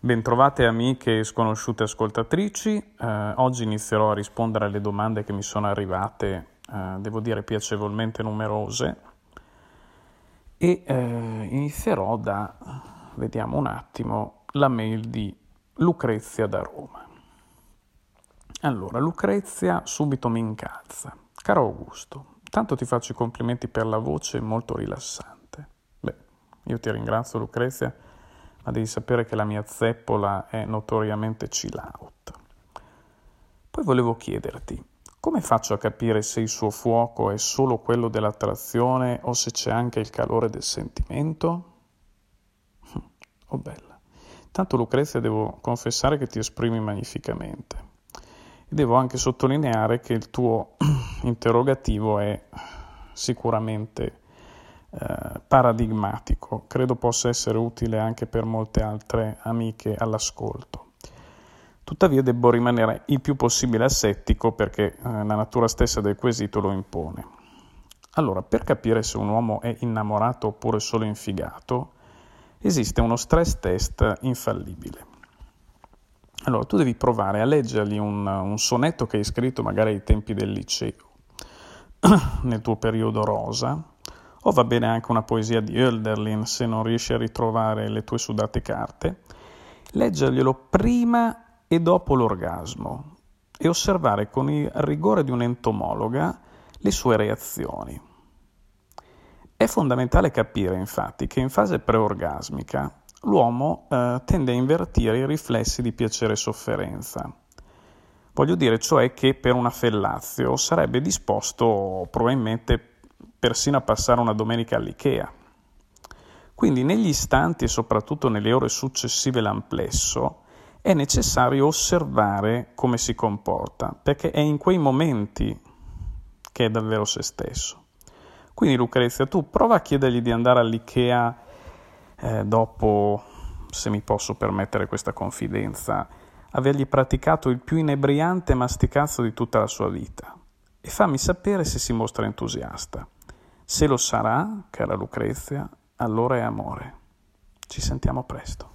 Bentrovate amiche e sconosciute ascoltatrici, eh, oggi inizierò a rispondere alle domande che mi sono arrivate, eh, devo dire piacevolmente numerose, e eh, inizierò da, vediamo un attimo, la mail di Lucrezia da Roma. Allora, Lucrezia subito mi incalza. Caro Augusto, tanto ti faccio i complimenti per la voce molto rilassante. Beh, io ti ringrazio Lucrezia ma devi sapere che la mia zeppola è notoriamente chill out. Poi volevo chiederti, come faccio a capire se il suo fuoco è solo quello dell'attrazione o se c'è anche il calore del sentimento? Oh bella. Tanto Lucrezia devo confessare che ti esprimi magnificamente. E devo anche sottolineare che il tuo interrogativo è sicuramente eh, paradigmatico, credo possa essere utile anche per molte altre amiche all'ascolto. Tuttavia devo rimanere il più possibile assettico perché eh, la natura stessa del quesito lo impone. Allora, per capire se un uomo è innamorato oppure solo infigato, esiste uno stress test infallibile. Allora, tu devi provare a leggergli un, un sonetto che hai scritto magari ai tempi del liceo, nel tuo periodo rosa, o va bene anche una poesia di Hölderlin se non riesci a ritrovare le tue sudate carte, leggerglielo prima e dopo l'orgasmo e osservare con il rigore di un'entomologa le sue reazioni. È fondamentale capire infatti che in fase preorgasmica l'uomo eh, tende a invertire i riflessi di piacere e sofferenza. Voglio dire cioè che per una fellazio sarebbe disposto probabilmente persino a passare una domenica all'Ikea. Quindi negli istanti e soprattutto nelle ore successive all'amplesso è necessario osservare come si comporta, perché è in quei momenti che è davvero se stesso. Quindi Lucrezia, tu prova a chiedergli di andare all'Ikea eh, dopo, se mi posso permettere questa confidenza, avergli praticato il più inebriante masticazzo di tutta la sua vita e fammi sapere se si mostra entusiasta. Se lo sarà, cara Lucrezia, allora è amore. Ci sentiamo presto.